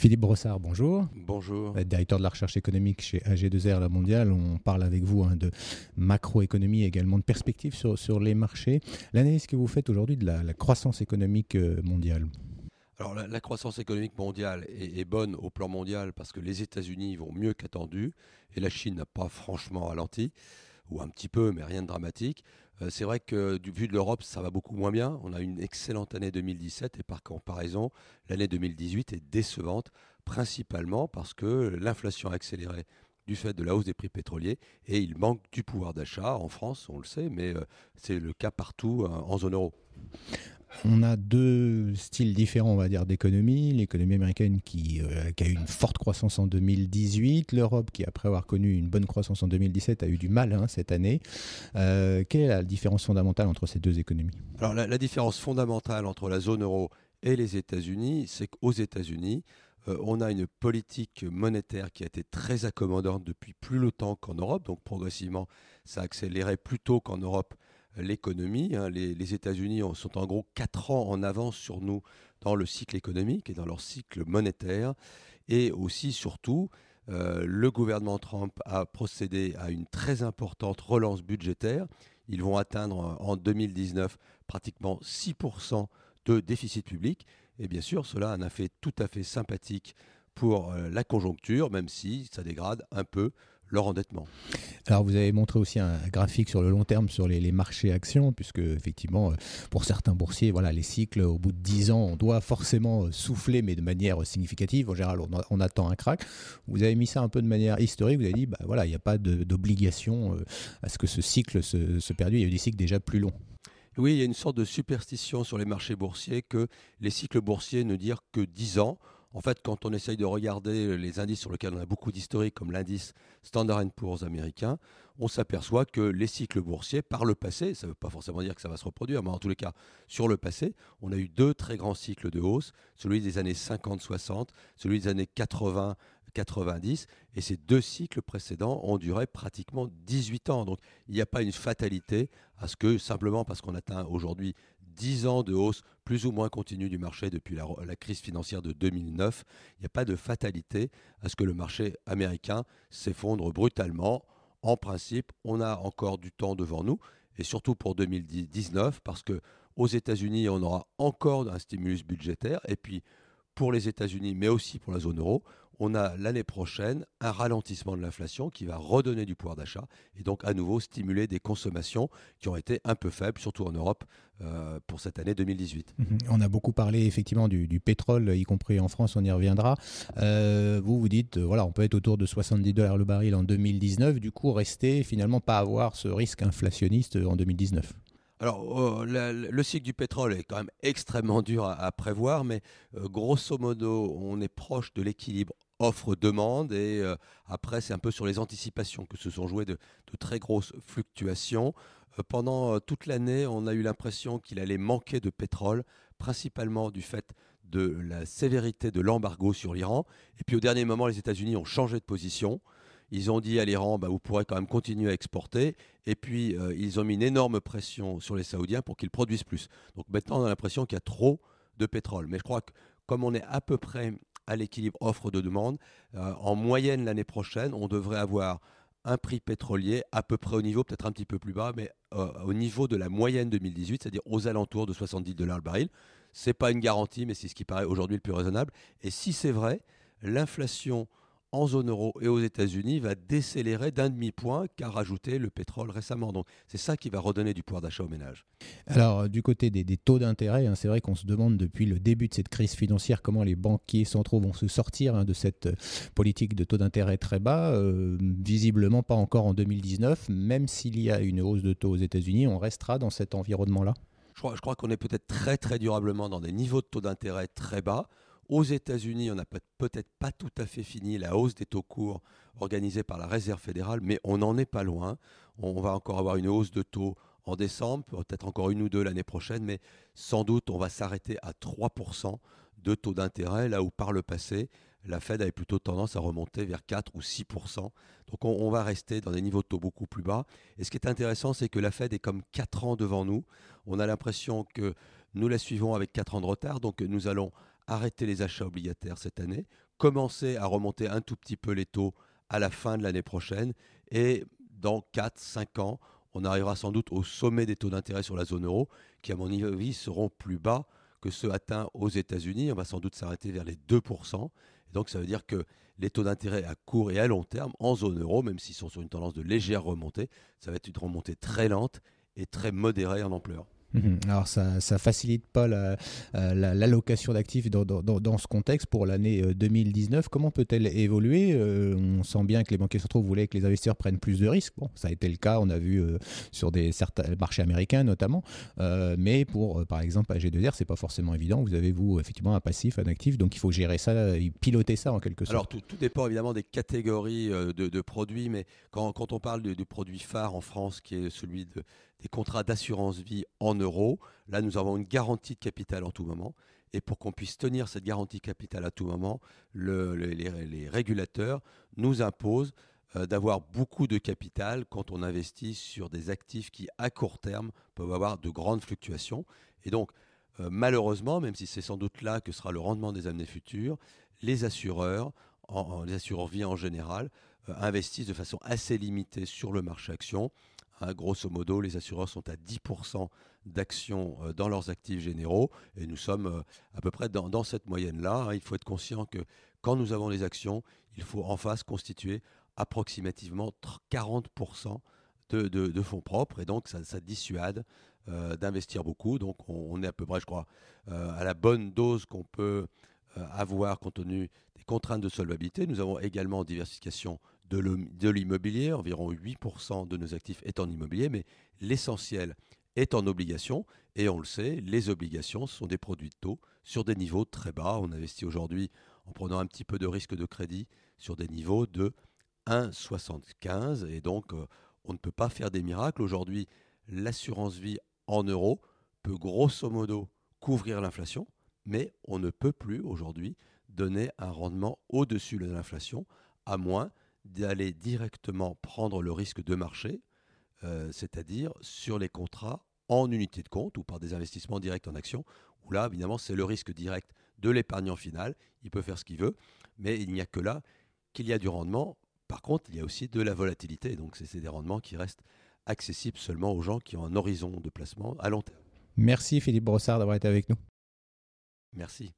Philippe Brossard, bonjour. Bonjour. Directeur de la recherche économique chez AG2R La Mondiale. On parle avec vous hein, de macroéconomie et également de perspectives sur, sur les marchés. L'analyse que vous faites aujourd'hui de la, croissance économique euh, mondiale alors la, croissance économique mondiale est, bonne au plan mondial parce que les États-Unis vont mieux qu'attendu et la Chine n'a pas franchement ralenti, ou un petit peu, mais rien de dramatique. Euh, c'est vrai que du vu de l'Europe, ça va beaucoup moins bien. On a une excellente année 2017 et par comparaison, l'année 2018 est décevante, principalement parce que l'inflation a accéléré du fait de la hausse des prix pétroliers et il manque du pouvoir d'achat en France, on le sait, mais euh, c'est le cas partout hein, en zone euro. On a deux styles différents, on va dire, d'économie. L'économie américaine qui, euh, a eu une forte croissance en 2018. L'Europe qui, après avoir connu une bonne croissance en 2017, a eu du mal hein, cette année. Euh, quelle est la différence fondamentale entre ces deux économies? Alors la, différence fondamentale entre la zone euro et les États-Unis, c'est qu'aux États-Unis, euh, on a une politique monétaire qui a été très accommodante depuis plus longtemps qu'en Europe. Donc progressivement, ça a accéléré plus tôt qu'en Europe l'économie. Hein. Les, États-Unis sont en gros quatre ans en avance sur nous dans le cycle économique et dans leur cycle monétaire. Et aussi, surtout, euh, le gouvernement Trump a procédé à une très importante relance budgétaire. Ils vont atteindre en 2019 pratiquement 6% de déficit public. Et bien sûr, cela a un effet tout à fait sympathique pour euh, la conjoncture, même si ça dégrade un peu leur endettement. Alors vous avez montré aussi un graphique sur le long terme sur les, marchés actions, puisque effectivement, euh, pour certains boursiers, voilà, les cycles, au bout de 10 ans, on doit forcément euh, souffler, mais de manière significative. En général, on, attend un crack. Vous avez mis ça un peu de manière historique, vous avez dit, bah, voilà, il n'y a pas d'obligation à ce que ce cycle se, se perdure. Il y a eu des cycles déjà plus longs. Oui, il y a une sorte de superstition sur les marchés boursiers que les cycles boursiers ne durent que 10 ans. En fait, quand on essaye de regarder les indices sur lesquels on a beaucoup d'historique, comme l'indice Standard Poor's américain, on s'aperçoit que les cycles boursiers, par le passé, ça ne veut pas forcément dire que ça va se reproduire, mais en tous les cas, sur le passé, on a eu deux très grands cycles de hausse, celui des années 50-60, celui des années 80 90, et ces deux cycles précédents ont duré pratiquement 18 ans. Donc il n'y a pas une fatalité à ce que simplement parce qu'on atteint aujourd'hui 10 ans de hausse plus ou moins continue du marché depuis la, crise financière de 2009, il n'y a pas de fatalité à ce que le marché américain s'effondre brutalement. En principe, on a encore du temps devant nous, et surtout pour 2019, parce que aux États-Unis, on aura encore un stimulus budgétaire, et puis pour les États-Unis, mais aussi pour la zone euro, on a l'année prochaine un ralentissement de l'inflation qui va redonner du pouvoir d'achat et donc à nouveau stimuler des consommations qui ont été un peu faibles, surtout en Europe, euh, pour cette année 2018. Mhm. On a beaucoup parlé effectivement du, pétrole, y compris en France, on y reviendra. Euh, vous vous dites, euh, voilà, on peut être autour de 70 dollars le baril en 2019, du coup rester finalement pas avoir ce risque inflationniste en 2019. Alors, le cycle du pétrole est quand même extrêmement dur à, prévoir, mais grosso modo, on est proche de l'équilibre offre-demande. Et euh, après, c'est un peu sur les anticipations que se sont jouées de, très grosses fluctuations. Euh, pendant euh, toute l'année, on a eu l'impression qu'il allait manquer de pétrole, principalement du fait de la sévérité de l'embargo sur l'Iran. Et puis au dernier moment, les États-Unis ont changé de position. Ils ont dit à l'Iran, bah, vous pourrez quand même continuer à exporter. Et puis, ils ont mis une énorme pression sur les Saoudiens pour qu'ils produisent plus. Donc maintenant, on a l'impression qu'il y a trop de pétrole. Mais je crois que comme on est à peu près à l'équilibre offre de demande. Euh, en moyenne l'année prochaine, on devrait avoir un prix pétrolier à peu près au niveau, peut-être un petit peu plus bas, mais euh, au niveau de la moyenne 2018, c'est-à-dire aux alentours de 70 dollars le baril. Ce n'est pas une garantie, mais c'est ce qui paraît aujourd'hui le plus raisonnable. Et si c'est vrai, l'inflation en zone euro et aux États-Unis va décélérer d'un demi-point qu'a rajouté le pétrole récemment. Donc c'est ça qui va redonner du pouvoir d'achat aux ménages. Alors du côté des, taux d'intérêt, hein, c'est vrai qu'on se demande depuis le début de cette crise financière comment les banquiers centraux vont se sortir hein, de cette euh, politique de taux d'intérêt très bas. Euh, visiblement pas encore en 2019, même s'il y a une hausse de taux aux États-Unis, on restera dans cet environnement-là? Je crois, je crois qu'on est peut-être très très durablement dans des niveaux de taux d'intérêt très bas. Aux États-Unis, on n'a peut-être pas tout à fait fini la hausse des taux courts organisée par la Réserve fédérale, mais on n'en est pas loin. On va encore avoir une hausse de taux en décembre, peut-être encore une ou deux l'année prochaine, mais sans doute on va s'arrêter à 3% de taux d'intérêt, là où par le passé, la Fed avait plutôt tendance à remonter vers 4 ou 6%. Donc on, va rester dans des niveaux de taux beaucoup plus bas. Et ce qui est intéressant, c'est que la Fed est comme 4 ans devant nous. On a l'impression que nous la suivons avec 4 ans de retard, donc nous allons arrêter les achats obligataires cette année, commencer à remonter un tout petit peu les taux à la fin de l'année prochaine et dans 4-5 ans, on arrivera sans doute au sommet des taux d'intérêt sur la zone euro qui, à mon avis, seront plus bas que ceux atteints aux États-Unis. On va sans doute s'arrêter vers les 2%. Et donc, ça veut dire que les taux d'intérêt à court et à long terme en zone euro, même s'ils sont sur une tendance de légère remontée, ça va être une remontée très lente et très modérée en ampleur. Mhm. Alors ça ne facilite pas l'allocation d'actifs dans, ce contexte pour l'année 2019. Euh, Comment peut-elle évoluer? Euh, On sent bien que les banquiers centraux voulaient que les investisseurs prennent plus de risques. Bon, ça a été le cas, on a vu euh, sur des certains marchés américains notamment. mais pour, par exemple, AG2R, c'est pas forcément évident. Vous avez, vous, effectivement, un passif, un actif, donc il faut gérer ça, piloter ça en quelque sorte. Alors tout, dépend évidemment des catégories de, produits, mais quand, on parle du produit phare en France, qui est celui de des contrats d'assurance vie en Là, nous avons une garantie de capital en tout moment. Et pour qu'on puisse tenir cette garantie de capital à tout moment, les, régulateurs nous imposent euh, d'avoir beaucoup de capital quand on investit sur des actifs qui, à court terme, peuvent avoir de grandes fluctuations. Et donc, euh, malheureusement, même si c'est sans doute là que sera le rendement des années futures, les assureurs, les assureurs vie en général, euh, investissent de façon assez limitée sur le marché action Hein, grosso modo, les assureurs sont à 10% d'actions euh, dans leurs actifs généraux et nous sommes euh, à peu près dans, cette moyenne-là. Hein. Il faut être conscient que quand nous avons les actions, il faut en face constituer approximativement 40% de, fonds propres et donc ça, dissuade euh, d'investir beaucoup. Donc on, est à peu près, je crois, à la bonne dose qu'on peut avoir compte tenu des contraintes de solvabilité. Nous avons également en diversification de l'immobilier, environ 8% de nos actifs est en immobilier, mais l'essentiel est en obligation. Et on le sait, les obligations sont des produits de taux sur des niveaux très bas. On investit aujourd'hui en prenant un petit peu de risque de crédit sur des niveaux de 1,75. Et donc, euh, on ne peut pas faire des miracles. Aujourd'hui, l'assurance vie en euros peut grosso modo couvrir l'inflation, mais on ne peut plus aujourd'hui donner un rendement au-dessus de l'inflation, à moins d'aller directement prendre le risque de marché, euh, c'est-à-dire sur les contrats en unité de compte ou par des investissements directs en actions, où là, évidemment, c'est le risque direct de l'épargnant final. Il peut faire ce qu'il veut, mais il n'y a que là qu'il y a du rendement. Par contre, il y a aussi de la volatilité. Donc, c'est des rendements qui restent accessibles seulement aux gens qui ont un horizon de placement à long terme. Merci Philippe Brossard d'avoir été avec nous. Merci.